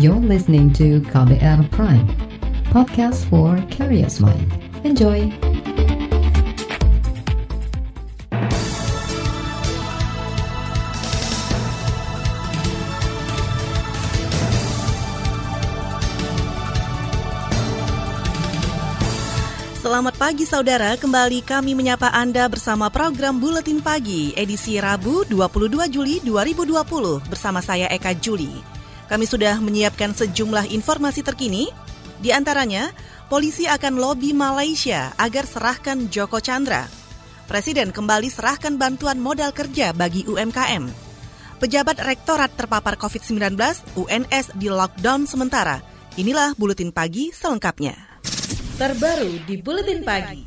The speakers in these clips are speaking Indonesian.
You're listening to KBR Prime, podcast for curious mind. Enjoy! Selamat pagi saudara, kembali kami menyapa Anda bersama program Buletin Pagi edisi Rabu 22 Juli 2020 bersama saya Eka Juli. Kami sudah menyiapkan sejumlah informasi terkini, di antaranya polisi akan lobi Malaysia agar serahkan Joko Chandra. Presiden kembali serahkan bantuan modal kerja bagi UMKM. Pejabat rektorat terpapar COVID-19, UNS di lockdown sementara. Inilah Buletin Pagi selengkapnya terbaru di Buletin Pagi.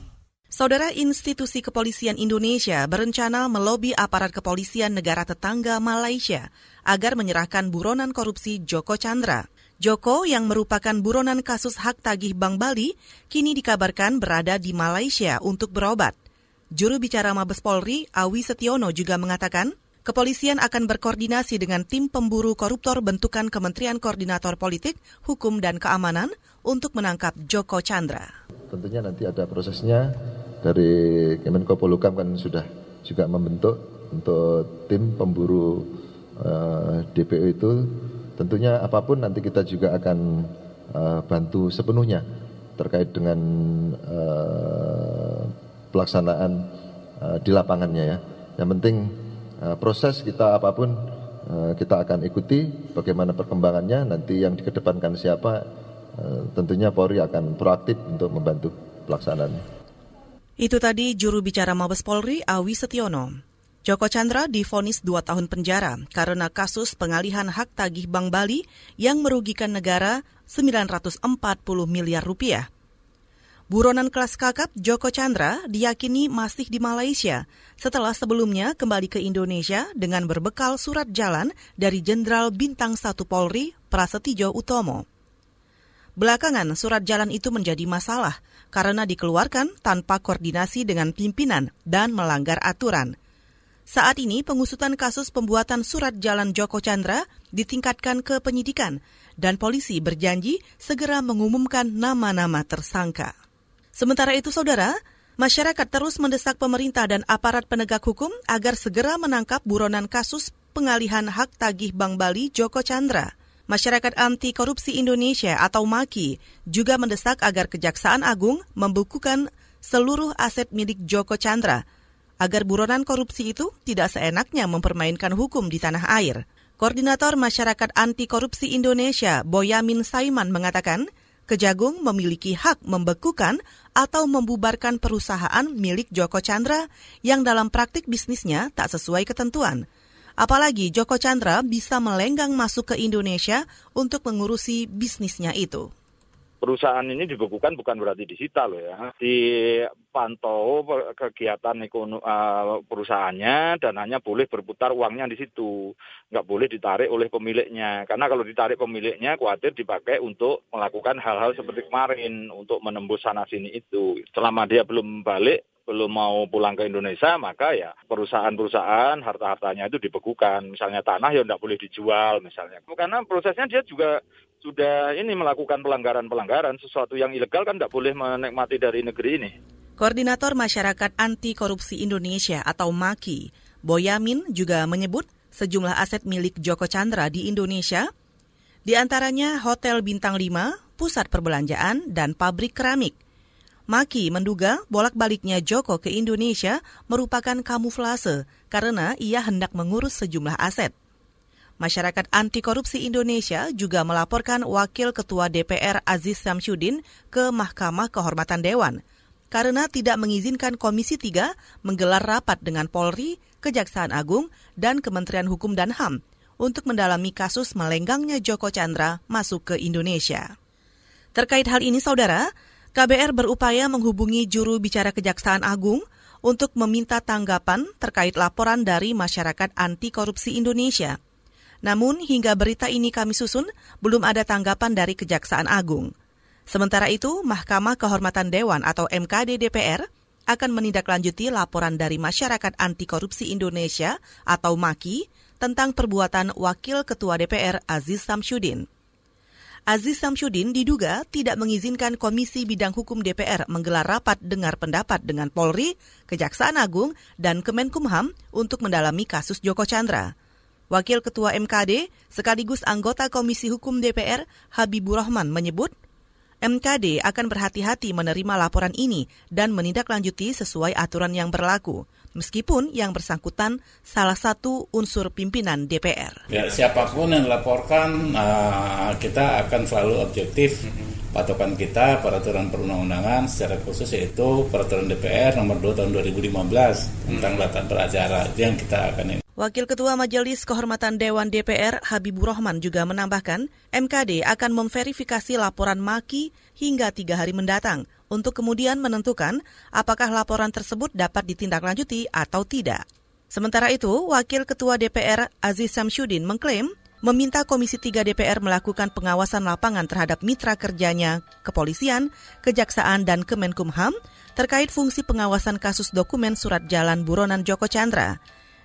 Saudara institusi kepolisian Indonesia berencana melobi aparat kepolisian negara tetangga Malaysia agar menyerahkan buronan korupsi Joko Chandra. Joko yang merupakan buronan kasus hak tagih Bank Bali kini dikabarkan berada di Malaysia untuk berobat. Juru bicara Mabes Polri, Awi Setiono juga mengatakan, kepolisian akan berkoordinasi dengan tim pemburu koruptor bentukan Kementerian Koordinator Politik, Hukum dan Keamanan untuk menangkap Joko Chandra. Tentunya nanti ada prosesnya dari Kemenko Polukam kan sudah juga membentuk untuk tim pemburu eh, DPO itu tentunya apa pun nanti kita juga akan uh, bantu sepenuhnya terkait dengan uh, pelaksanaan di lapangannya ya. Yang penting proses kita apa pun kita akan ikuti bagaimana perkembangannya nanti yang dikedepankan siapa Eh, tentunya Polri akan proaktif untuk membantu pelaksanaannya. Itu tadi juru bicara Mabes Polri Awi Setiono. Joko Chandra difonis dua tahun penjara karena kasus pengalihan hak tagih Bank Bali yang merugikan negara 940 miliar rupiah. Buronan kelas kakap Joko Chandra diyakini masih di Malaysia setelah sebelumnya kembali ke Indonesia dengan berbekal surat jalan dari Jenderal Bintang 1 Polri Prasetyo Utomo. Belakangan surat jalan itu menjadi masalah karena dikeluarkan tanpa koordinasi dengan pimpinan dan melanggar aturan. Saat ini pengusutan kasus pembuatan surat jalan Joko Chandra ditingkatkan ke penyidikan dan polisi berjanji segera mengumumkan nama-nama tersangka. Sementara itu saudara, masyarakat terus mendesak pemerintah dan aparat penegak hukum agar segera menangkap buronan kasus pengalihan hak tagih Bank Bali Joko Chandra. Masyarakat Anti Korupsi Indonesia atau MAKI juga mendesak agar Kejaksaan Agung membukukan seluruh aset milik Joko Chandra agar buronan korupsi itu tidak seenaknya mempermainkan hukum di tanah air. Koordinator Masyarakat Anti Korupsi Indonesia, Boyamin Saiman mengatakan, Kejagung memiliki hak membekukan atau membubarkan perusahaan milik Joko Chandra yang dalam praktik bisnisnya tak sesuai ketentuan. Apalagi Joko Chandra bisa melenggang masuk ke Indonesia untuk mengurusi bisnisnya itu perusahaan ini dibekukan bukan berarti disita loh ya. Dipantau kegiatan ekonomi uh, perusahaannya dan hanya boleh berputar uangnya di situ. Nggak boleh ditarik oleh pemiliknya. Karena kalau ditarik pemiliknya khawatir dipakai untuk melakukan hal-hal seperti kemarin untuk menembus sana sini itu. Selama dia belum balik belum mau pulang ke Indonesia, maka ya perusahaan-perusahaan harta-hartanya itu dibekukan. Misalnya tanah ya tidak boleh dijual misalnya. Karena prosesnya dia juga sudah ini melakukan pelanggaran-pelanggaran, sesuatu yang ilegal kan tidak boleh menikmati dari negeri ini. Koordinator Masyarakat Anti Korupsi Indonesia atau MAKI, Boyamin juga menyebut sejumlah aset milik Joko Chandra di Indonesia, di antaranya Hotel Bintang 5, pusat perbelanjaan, dan pabrik keramik. Maki menduga bolak-baliknya Joko ke Indonesia merupakan kamuflase karena ia hendak mengurus sejumlah aset. Masyarakat Anti Korupsi Indonesia juga melaporkan Wakil Ketua DPR Aziz Samsudin ke Mahkamah Kehormatan Dewan karena tidak mengizinkan Komisi 3 menggelar rapat dengan Polri, Kejaksaan Agung, dan Kementerian Hukum dan HAM untuk mendalami kasus melenggangnya Joko Chandra masuk ke Indonesia. Terkait hal ini, Saudara, KBR berupaya menghubungi juru bicara Kejaksaan Agung untuk meminta tanggapan terkait laporan dari masyarakat anti korupsi Indonesia. Namun hingga berita ini kami susun, belum ada tanggapan dari Kejaksaan Agung. Sementara itu, Mahkamah Kehormatan Dewan atau MKD DPR akan menindaklanjuti laporan dari Masyarakat Anti Korupsi Indonesia atau MAKI tentang perbuatan Wakil Ketua DPR Aziz Samsudin. Aziz Samsudin diduga tidak mengizinkan Komisi Bidang Hukum DPR menggelar rapat dengar pendapat dengan Polri, Kejaksaan Agung, dan Kemenkumham untuk mendalami kasus Joko Chandra. Wakil Ketua MKD sekaligus anggota Komisi Hukum DPR Habibur Rahman menyebut MKD akan berhati-hati menerima laporan ini dan menindaklanjuti sesuai aturan yang berlaku meskipun yang bersangkutan salah satu unsur pimpinan DPR. Ya, siapa pun yang dilaporkan, uh, kita akan selalu objektif. Patokan kita peraturan perundang-undangan secara khusus yaitu peraturan DPR nomor 2 tahun 2015 tentang data beracara. Yang kita akan. Wakil Ketua Majelis Kehormatan Dewan DPR Habibur Rahman juga menambahkan, MKD akan memverifikasi laporan Maki hingga tiga hari mendatang untuk kemudian menentukan apakah laporan tersebut dapat ditindaklanjuti atau tidak. Sementara itu, Wakil Ketua DPR Aziz Samsudin mengklaim meminta Komisi 3 DPR melakukan pengawasan lapangan terhadap mitra kerjanya, kepolisian, kejaksaan, dan Kemenkumham terkait fungsi pengawasan kasus dokumen surat jalan buronan Joko Chandra.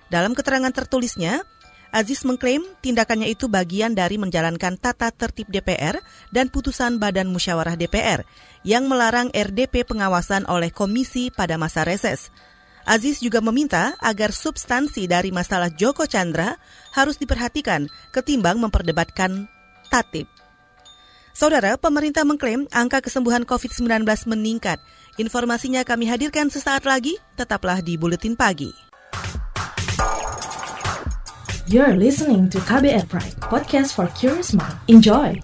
Dalam keterangan tertulisnya, Aziz mengklaim tindakannya itu bagian dari menjalankan tata tertib DPR dan putusan Badan Musyawarah DPR yang melarang RDP pengawasan oleh komisi pada masa reses. Aziz juga meminta agar substansi dari masalah Joko Chandra harus diperhatikan ketimbang memperdebatkan tatib. Saudara, pemerintah mengklaim angka kesembuhan COVID-19 meningkat. Informasinya kami hadirkan sesaat lagi, tetaplah di Buletin Pagi. You're listening to KBR Pride, podcast for curious mind. Enjoy!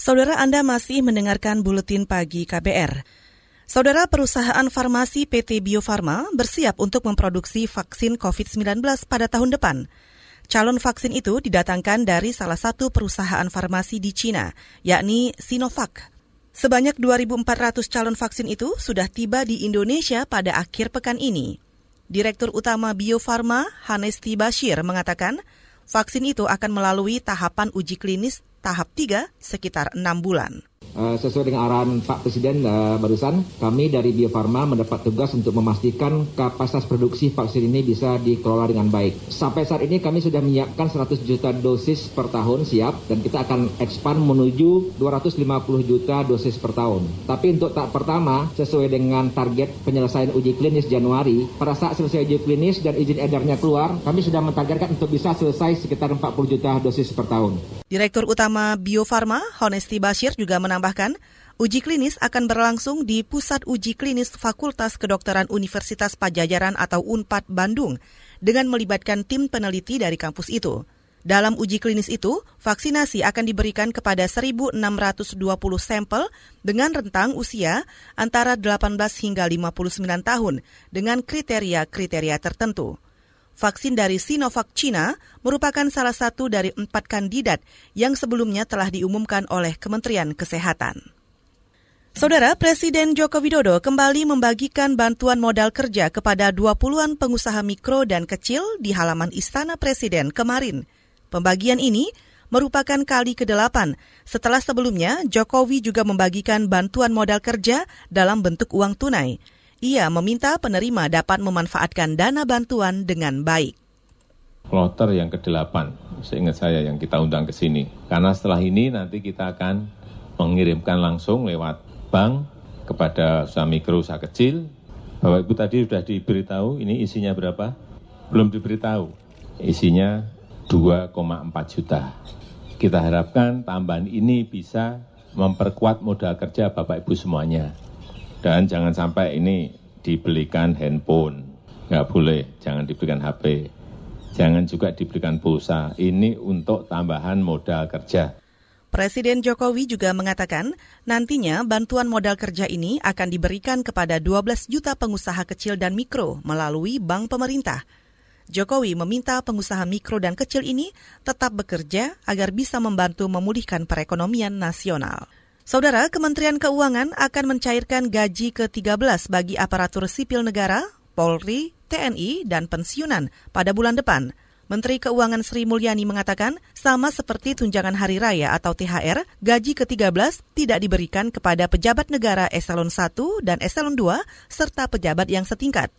Saudara Anda masih mendengarkan buletin pagi KBR. Saudara perusahaan farmasi PT Bio Farma bersiap untuk memproduksi vaksin COVID-19 pada tahun depan. Calon vaksin itu didatangkan dari salah satu perusahaan farmasi di Cina, yakni Sinovac. Sebanyak 2.400 calon vaksin itu sudah tiba di Indonesia pada akhir pekan ini. Direktur Utama Bio Farma, Hanesti Bashir, mengatakan vaksin itu akan melalui tahapan uji klinis tahap 3 sekitar 6 bulan. Uh, sesuai dengan arahan Pak Presiden uh, barusan, kami dari Bio Farma mendapat tugas untuk memastikan kapasitas produksi vaksin ini bisa dikelola dengan baik. Sampai saat ini kami sudah menyiapkan 100 juta dosis per tahun siap dan kita akan expand menuju 250 juta dosis per tahun. Tapi untuk tahap pertama, sesuai dengan target penyelesaian uji klinis Januari, pada saat selesai uji klinis dan izin edarnya keluar, kami sudah mentargetkan untuk bisa selesai sekitar 40 juta dosis per tahun. Direktur Utama Bio Farma, Honesti Bashir juga menambahkan menambahkan, uji klinis akan berlangsung di Pusat Uji Klinis Fakultas Kedokteran Universitas Pajajaran atau UNPAD Bandung dengan melibatkan tim peneliti dari kampus itu. Dalam uji klinis itu, vaksinasi akan diberikan kepada 1.620 sampel dengan rentang usia antara 18 hingga 59 tahun dengan kriteria-kriteria tertentu. Vaksin dari Sinovac Cina merupakan salah satu dari empat kandidat yang sebelumnya telah diumumkan oleh Kementerian Kesehatan. Saudara Presiden Joko Widodo kembali membagikan bantuan modal kerja kepada 20-an pengusaha mikro dan kecil di halaman Istana Presiden kemarin. Pembagian ini merupakan kali ke-8 setelah sebelumnya Jokowi juga membagikan bantuan modal kerja dalam bentuk uang tunai. Ia meminta penerima dapat memanfaatkan dana bantuan dengan baik. Kloter yang ke-8, seingat saya yang kita undang ke sini. Karena setelah ini nanti kita akan mengirimkan langsung lewat bank kepada usaha mikro, usaha kecil. Bapak Ibu tadi sudah diberitahu ini isinya berapa? Belum diberitahu. Isinya 2,4 juta. Kita harapkan tambahan ini bisa memperkuat modal kerja Bapak Ibu semuanya. Dan jangan sampai ini dibelikan handphone. Nggak boleh, jangan dibelikan HP. Jangan juga diberikan pulsa. Ini untuk tambahan modal kerja. Presiden Jokowi juga mengatakan nantinya bantuan modal kerja ini akan diberikan kepada 12 juta pengusaha kecil dan mikro melalui bank pemerintah. Jokowi meminta pengusaha mikro dan kecil ini tetap bekerja agar bisa membantu memulihkan perekonomian nasional. Saudara, Kementerian Keuangan akan mencairkan gaji ke-13 bagi aparatur sipil negara, Polri, TNI, dan pensiunan pada bulan depan. Menteri Keuangan Sri Mulyani mengatakan, sama seperti tunjangan hari raya atau THR, gaji ke-13 tidak diberikan kepada pejabat negara eselon 1 dan eselon 2 serta pejabat yang setingkat.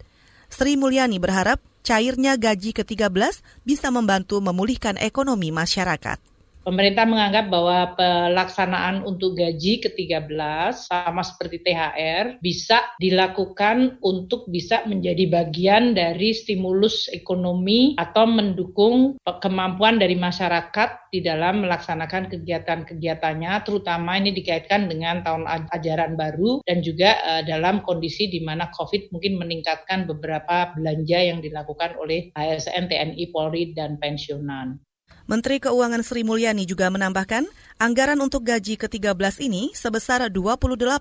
Sri Mulyani berharap cairnya gaji ke-13 bisa membantu memulihkan ekonomi masyarakat. Pemerintah menganggap bahwa pelaksanaan untuk gaji ke-13 sama seperti THR bisa dilakukan untuk bisa menjadi bagian dari stimulus ekonomi atau mendukung kemampuan dari masyarakat di dalam melaksanakan kegiatan-kegiatannya terutama ini dikaitkan dengan tahun ajaran baru dan juga uh, dalam kondisi di mana Covid mungkin meningkatkan beberapa belanja yang dilakukan oleh ASN, TNI, Polri dan pensiunan. Menteri Keuangan Sri Mulyani juga menambahkan, anggaran untuk gaji ke-13 ini sebesar 28,5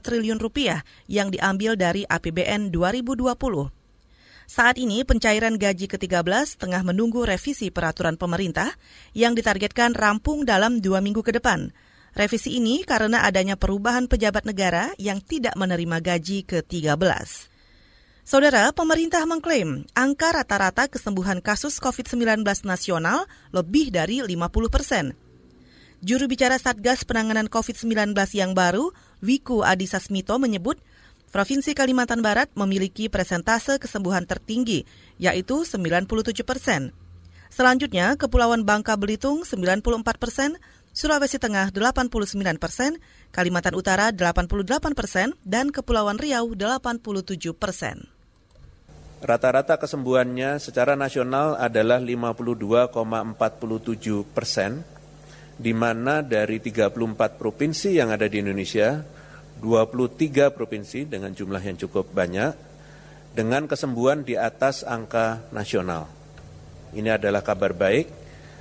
triliun rupiah yang diambil dari APBN 2020. Saat ini pencairan gaji ke-13 tengah menunggu revisi peraturan pemerintah yang ditargetkan rampung dalam dua minggu ke depan. Revisi ini karena adanya perubahan pejabat negara yang tidak menerima gaji ke-13. Saudara, pemerintah mengklaim angka rata-rata kesembuhan kasus COVID-19 nasional lebih dari 50 persen. Juru bicara Satgas Penanganan COVID-19 yang baru, Wiku Adhisa Smito menyebut Provinsi Kalimantan Barat memiliki presentase kesembuhan tertinggi, yaitu 97 persen. Selanjutnya, Kepulauan Bangka Belitung 94 persen, Sulawesi Tengah 89 persen, Kalimantan Utara 88 persen, dan Kepulauan Riau 87 persen. Rata-rata kesembuhannya secara nasional adalah 52,47 persen, di mana dari 34 provinsi yang ada di Indonesia, 23 provinsi dengan jumlah yang cukup banyak, dengan kesembuhan di atas angka nasional. Ini adalah kabar baik,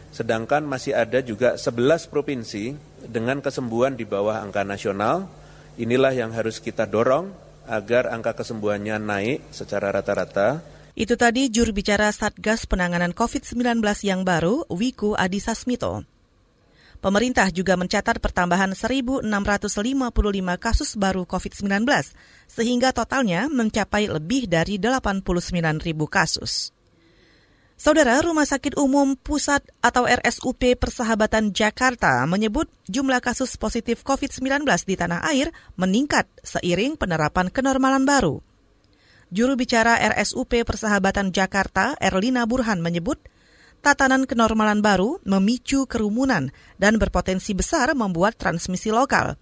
sedangkan masih ada juga 11 provinsi dengan kesembuhan di bawah angka nasional. Inilah yang harus kita dorong agar angka kesembuhannya naik secara rata-rata. Itu tadi juru bicara Satgas Penanganan COVID-19 yang baru, Wiku Adhisa Smito. Pemerintah juga mencatat pertambahan 1.655 kasus baru COVID-19, sehingga totalnya mencapai lebih dari 89.000 kasus. Saudara Rumah Sakit Umum Pusat atau RSUP Persahabatan Jakarta menyebut jumlah kasus positif COVID-19 di tanah air meningkat seiring penerapan kenormalan baru. Juru bicara RSUP Persahabatan Jakarta, Erlina Burhan menyebut, tatanan kenormalan baru memicu kerumunan dan berpotensi besar membuat transmisi lokal.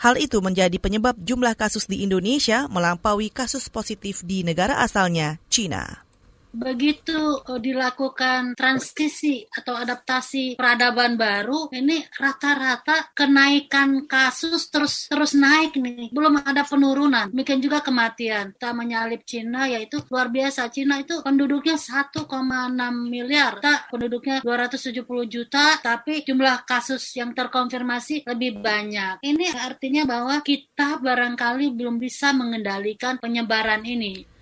Hal itu menjadi penyebab jumlah kasus di Indonesia melampaui kasus positif di negara asalnya, China begitu uh, dilakukan transisi atau adaptasi peradaban baru ini rata-rata kenaikan kasus terus terus naik nih. Belum ada penurunan. Demikian juga kematian. Kita menyalip Cina yaitu luar biasa. Cina itu penduduknya 1,6 miliar. Kita penduduknya 270 juta tapi jumlah kasus yang terkonfirmasi lebih banyak. Ini artinya bahwa kita barangkali belum bisa mengendalikan penyebaran ini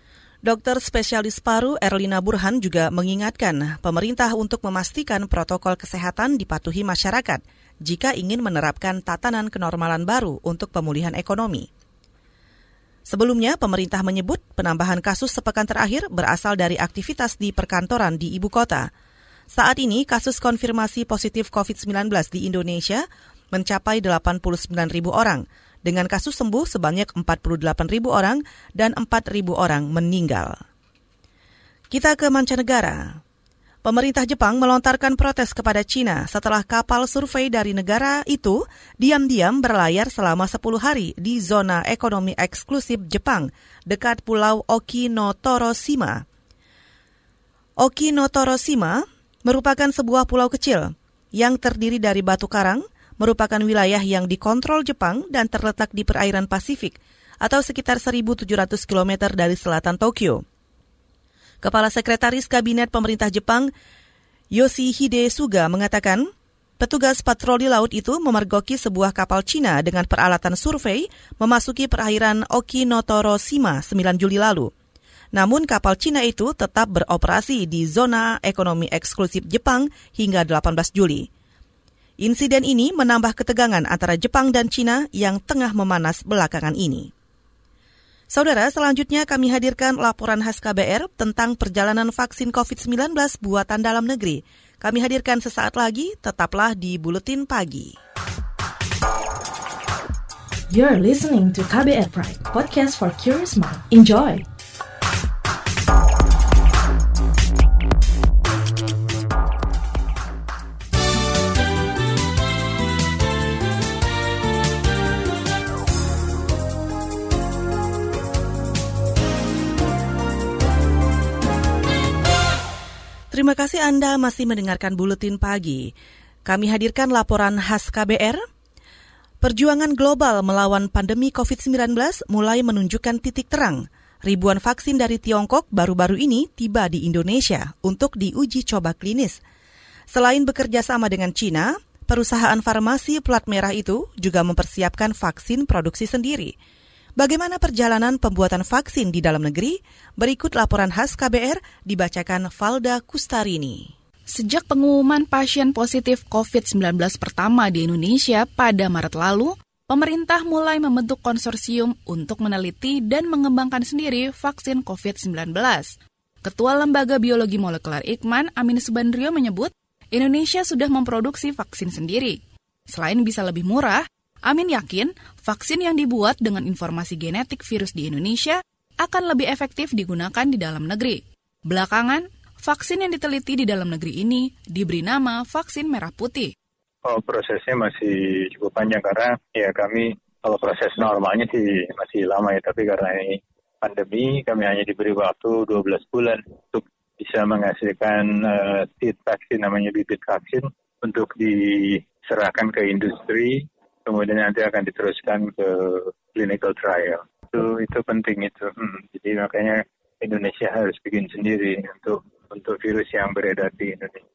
Dokter spesialis paru Erlina Burhan juga mengingatkan pemerintah untuk memastikan protokol kesehatan dipatuhi masyarakat jika ingin menerapkan tatanan kenormalan baru untuk pemulihan ekonomi. Sebelumnya, pemerintah menyebut penambahan kasus sepekan terakhir berasal dari aktivitas di perkantoran di ibu kota. Saat ini, kasus konfirmasi positif COVID-19 di Indonesia mencapai 89 ribu orang, dengan kasus sembuh sebanyak 48 ribu orang dan 4 ribu orang meninggal. Kita ke mancanegara. Pemerintah Jepang melontarkan protes kepada China setelah kapal survei dari negara itu diam-diam berlayar selama 10 hari di zona ekonomi eksklusif Jepang dekat Pulau Okinotoroshima. Okinotoroshima merupakan sebuah pulau kecil yang terdiri dari batu karang, merupakan wilayah yang dikontrol Jepang dan terletak di perairan Pasifik atau sekitar 1.700 km dari selatan Tokyo. Kepala Sekretaris Kabinet Pemerintah Jepang, Yoshihide Suga mengatakan, petugas patroli laut itu memergoki sebuah kapal Cina dengan peralatan survei memasuki perairan Okinotoroshima 9 Juli lalu. Namun kapal Cina itu tetap beroperasi di zona ekonomi eksklusif Jepang hingga 18 Juli. Insiden ini menambah ketegangan antara Jepang dan China yang tengah memanas belakangan ini. Saudara, selanjutnya kami hadirkan laporan khas KBR tentang perjalanan vaksin COVID-19 buatan dalam negeri. Kami hadirkan sesaat lagi, tetaplah di Buletin Pagi. You're listening to KBR Pride, podcast for curious mind. Enjoy! Terima kasih Anda masih mendengarkan Buletin Pagi. Kami hadirkan laporan khas KBR. Perjuangan global melawan pandemi COVID-19 mulai menunjukkan titik terang. Ribuan vaksin dari Tiongkok baru-baru ini tiba di Indonesia untuk diuji coba klinis. Selain bekerja sama dengan Cina, perusahaan farmasi plat merah itu juga mempersiapkan vaksin produksi sendiri. Bagaimana perjalanan pembuatan vaksin di dalam negeri? Berikut laporan khas KBR dibacakan Valda Kustarini. Sejak pengumuman pasien positif COVID-19 pertama di Indonesia pada Maret lalu, pemerintah mulai membentuk konsorsium untuk meneliti dan mengembangkan sendiri vaksin COVID-19. Ketua Lembaga Biologi Molekuler Ikman, Amin Subandrio menyebut, Indonesia sudah memproduksi vaksin sendiri. Selain bisa lebih murah, Amin yakin vaksin yang dibuat dengan informasi genetik virus di Indonesia akan lebih efektif digunakan di dalam negeri. Belakangan, vaksin yang diteliti di dalam negeri ini diberi nama vaksin merah putih. Oh, prosesnya masih cukup panjang karena ya kami kalau proses normalnya sih masih lama ya, tapi karena ini pandemi kami hanya diberi waktu 12 bulan untuk bisa menghasilkan uh, seed vaksin namanya bibit vaksin untuk diserahkan ke industri kemudian nanti akan diteruskan ke clinical trial. Itu itu penting itu. Hmm, jadi makanya Indonesia harus bikin sendiri untuk untuk virus yang beredar di Indonesia.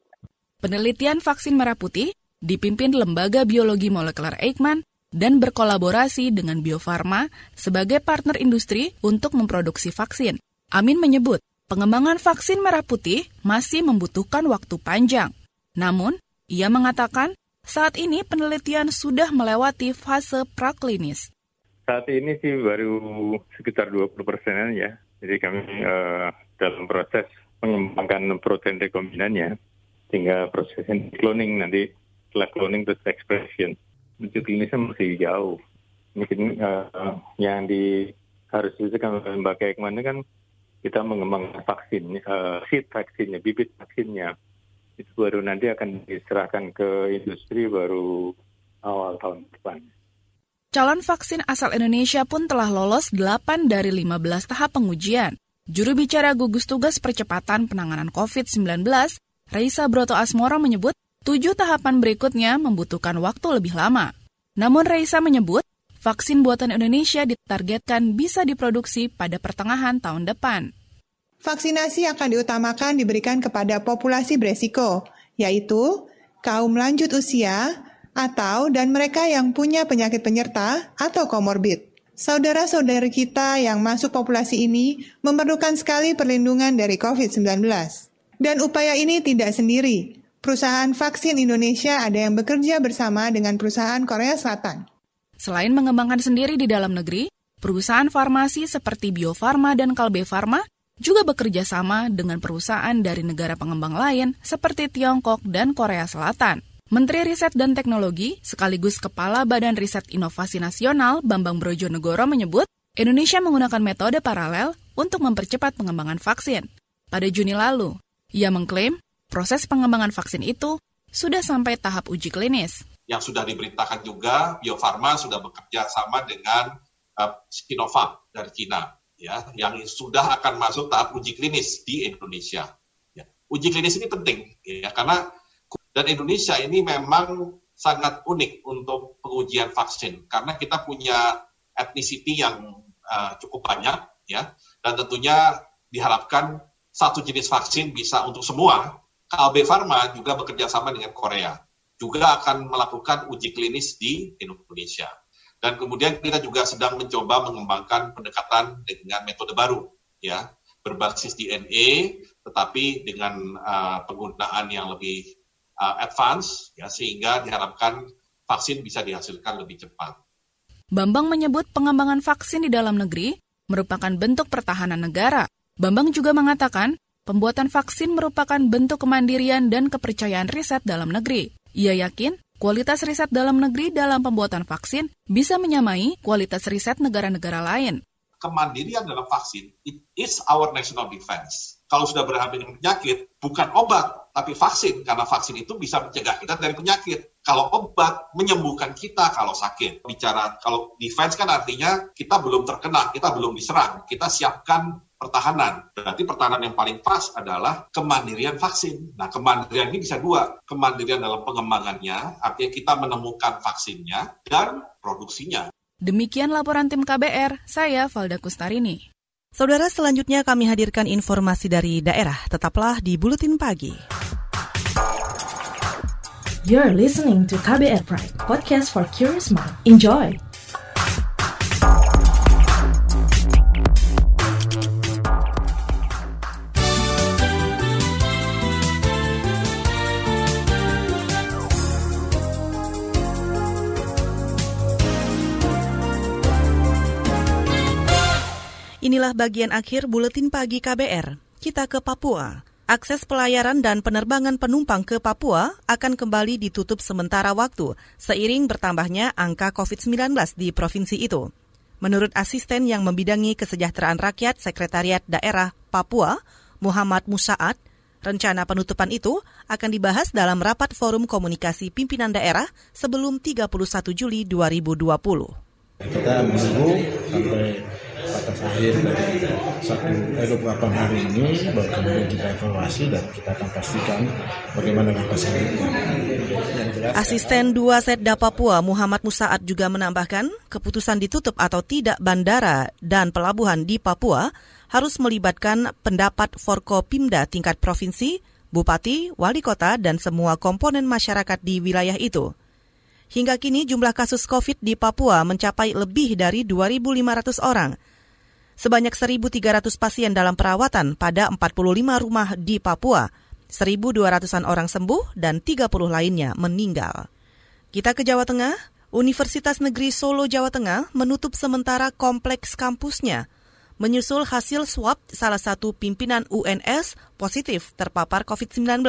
Penelitian vaksin merah putih dipimpin Lembaga Biologi Molekuler Eijkman dan berkolaborasi dengan Bio Farma sebagai partner industri untuk memproduksi vaksin. Amin menyebut, pengembangan vaksin merah putih masih membutuhkan waktu panjang. Namun, ia mengatakan saat ini penelitian sudah melewati fase praklinis. Saat ini sih baru sekitar 20 persenan ya. Jadi kami uh, dalam proses mengembangkan protein rekombinannya sehingga proses cloning nanti setelah cloning terus expression. Uji klinisnya masih jauh. Mungkin uh, yang di harus dilakukan lembaga Ekman kan kita mengembangkan vaksin, uh, seed vaksinnya, bibit vaksinnya itu baru nanti akan diserahkan ke industri baru awal tahun depan. Calon vaksin asal Indonesia pun telah lolos 8 dari 15 tahap pengujian. Juru bicara gugus tugas percepatan penanganan COVID-19, Raisa Broto Asmoro menyebut tujuh tahapan berikutnya membutuhkan waktu lebih lama. Namun Raisa menyebut vaksin buatan Indonesia ditargetkan bisa diproduksi pada pertengahan tahun depan. Vaksinasi akan diutamakan diberikan kepada populasi beresiko, yaitu kaum lanjut usia atau dan mereka yang punya penyakit penyerta atau komorbid. Saudara-saudari kita yang masuk populasi ini memerlukan sekali perlindungan dari COVID-19. Dan upaya ini tidak sendiri. Perusahaan vaksin Indonesia ada yang bekerja bersama dengan perusahaan Korea Selatan. Selain mengembangkan sendiri di dalam negeri, perusahaan farmasi seperti Bio Farma dan Kalbe Farma juga bekerja sama dengan perusahaan dari negara pengembang lain seperti Tiongkok dan Korea Selatan. Menteri Riset dan Teknologi sekaligus Kepala Badan Riset Inovasi Nasional Bambang Brojonegoro menyebut Indonesia menggunakan metode paralel untuk mempercepat pengembangan vaksin. Pada Juni lalu, ia mengklaim proses pengembangan vaksin itu sudah sampai tahap uji klinis. Yang sudah diberitakan juga, Bio Farma sudah bekerja sama dengan uh, Sinovac dari Cina ya yang sudah akan masuk tahap uji klinis di Indonesia. Ya. Uji klinis ini penting ya karena dan Indonesia ini memang sangat unik untuk pengujian vaksin karena kita punya etnisiti yang uh, cukup banyak ya dan tentunya diharapkan satu jenis vaksin bisa untuk semua. KLB Pharma juga bekerja sama dengan Korea juga akan melakukan uji klinis di Indonesia. Dan kemudian kita juga sedang mencoba mengembangkan pendekatan dengan metode baru, ya, berbasis DNA, tetapi dengan uh, penggunaan yang lebih uh, advance, ya, sehingga diharapkan vaksin bisa dihasilkan lebih cepat. Bambang menyebut pengembangan vaksin di dalam negeri merupakan bentuk pertahanan negara. Bambang juga mengatakan, pembuatan vaksin merupakan bentuk kemandirian dan kepercayaan riset dalam negeri. Ia yakin kualitas riset dalam negeri dalam pembuatan vaksin bisa menyamai kualitas riset negara-negara lain. Kemandirian dalam vaksin, it is our national defense. Kalau sudah berhadapan dengan penyakit, bukan obat, tapi vaksin. Karena vaksin itu bisa mencegah kita dari penyakit. Kalau obat, menyembuhkan kita kalau sakit. Bicara, kalau defense kan artinya kita belum terkena, kita belum diserang. Kita siapkan pertahanan. Berarti pertahanan yang paling pas adalah kemandirian vaksin. Nah, kemandirian ini bisa dua. Kemandirian dalam pengembangannya, artinya kita menemukan vaksinnya, dan produksinya. Demikian laporan tim KBR, saya Valda Kustarini. Saudara, selanjutnya kami hadirkan informasi dari daerah. Tetaplah di Buletin Pagi. You're listening to KBR Pride, podcast for curious mind. Enjoy! Inilah bagian akhir buletin pagi KBR. Kita ke Papua. Akses pelayaran dan penerbangan penumpang ke Papua akan kembali ditutup sementara waktu seiring bertambahnya angka COVID-19 di provinsi itu. Menurut asisten yang membidangi kesejahteraan rakyat Sekretariat Daerah Papua, Muhammad Musaad, rencana penutupan itu akan dibahas dalam rapat forum komunikasi pimpinan daerah sebelum 31 Juli 2020. Kita menunggu sampai batas akhir dari satu eh, 28 hari ini baru kemudian kita evaluasi dan kita akan pastikan bagaimana langkah selanjutnya. Asisten dua Setda Papua Muhammad Musaad juga menambahkan keputusan ditutup atau tidak bandara dan pelabuhan di Papua harus melibatkan pendapat Forkopimda tingkat provinsi, bupati, wali kota, dan semua komponen masyarakat di wilayah itu. Hingga kini jumlah kasus COVID di Papua mencapai lebih dari 2.500 orang sebanyak 1.300 pasien dalam perawatan pada 45 rumah di Papua, 1.200-an orang sembuh dan 30 lainnya meninggal. Kita ke Jawa Tengah, Universitas Negeri Solo Jawa Tengah menutup sementara kompleks kampusnya menyusul hasil swab salah satu pimpinan UNS positif terpapar COVID-19.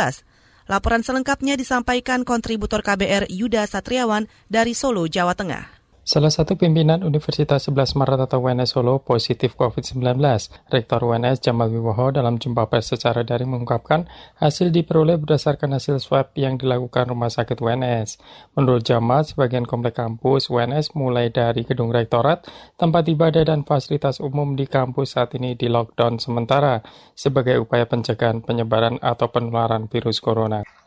Laporan selengkapnya disampaikan kontributor KBR Yuda Satriawan dari Solo, Jawa Tengah. Salah satu pimpinan Universitas 11 Maret atau UNS Solo positif COVID-19. Rektor UNS Jamal Wiwoho dalam jumpa pers secara daring mengungkapkan hasil diperoleh berdasarkan hasil swab yang dilakukan Rumah Sakit UNS. Menurut Jamal, sebagian komplek kampus UNS mulai dari gedung rektorat, tempat ibadah dan fasilitas umum di kampus saat ini di lockdown sementara sebagai upaya pencegahan penyebaran atau penularan virus corona.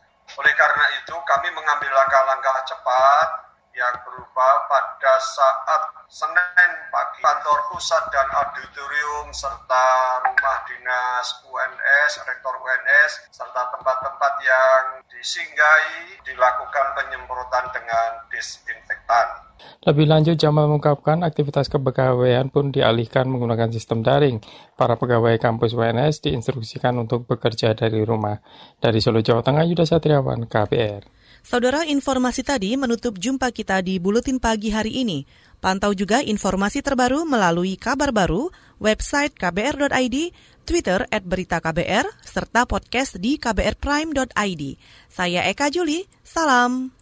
Pada saat Senin pagi kantor pusat dan auditorium serta rumah dinas UNS, rektor UNS, serta tempat-tempat yang disinggahi dilakukan penyemprotan dengan disinfektan. Lebih lanjut, Jamal mengungkapkan aktivitas kepegawaian pun dialihkan menggunakan sistem daring. Para pegawai kampus UNS diinstruksikan untuk bekerja dari rumah. Dari Solo, Jawa Tengah, Yuda Satriawan, KPR. Saudara, informasi tadi menutup jumpa kita di Buletin Pagi hari ini. Pantau juga informasi terbaru melalui kabar baru, website kbr.id, Twitter at berita KBR, serta podcast di kbrprime.id. Saya Eka Juli, salam.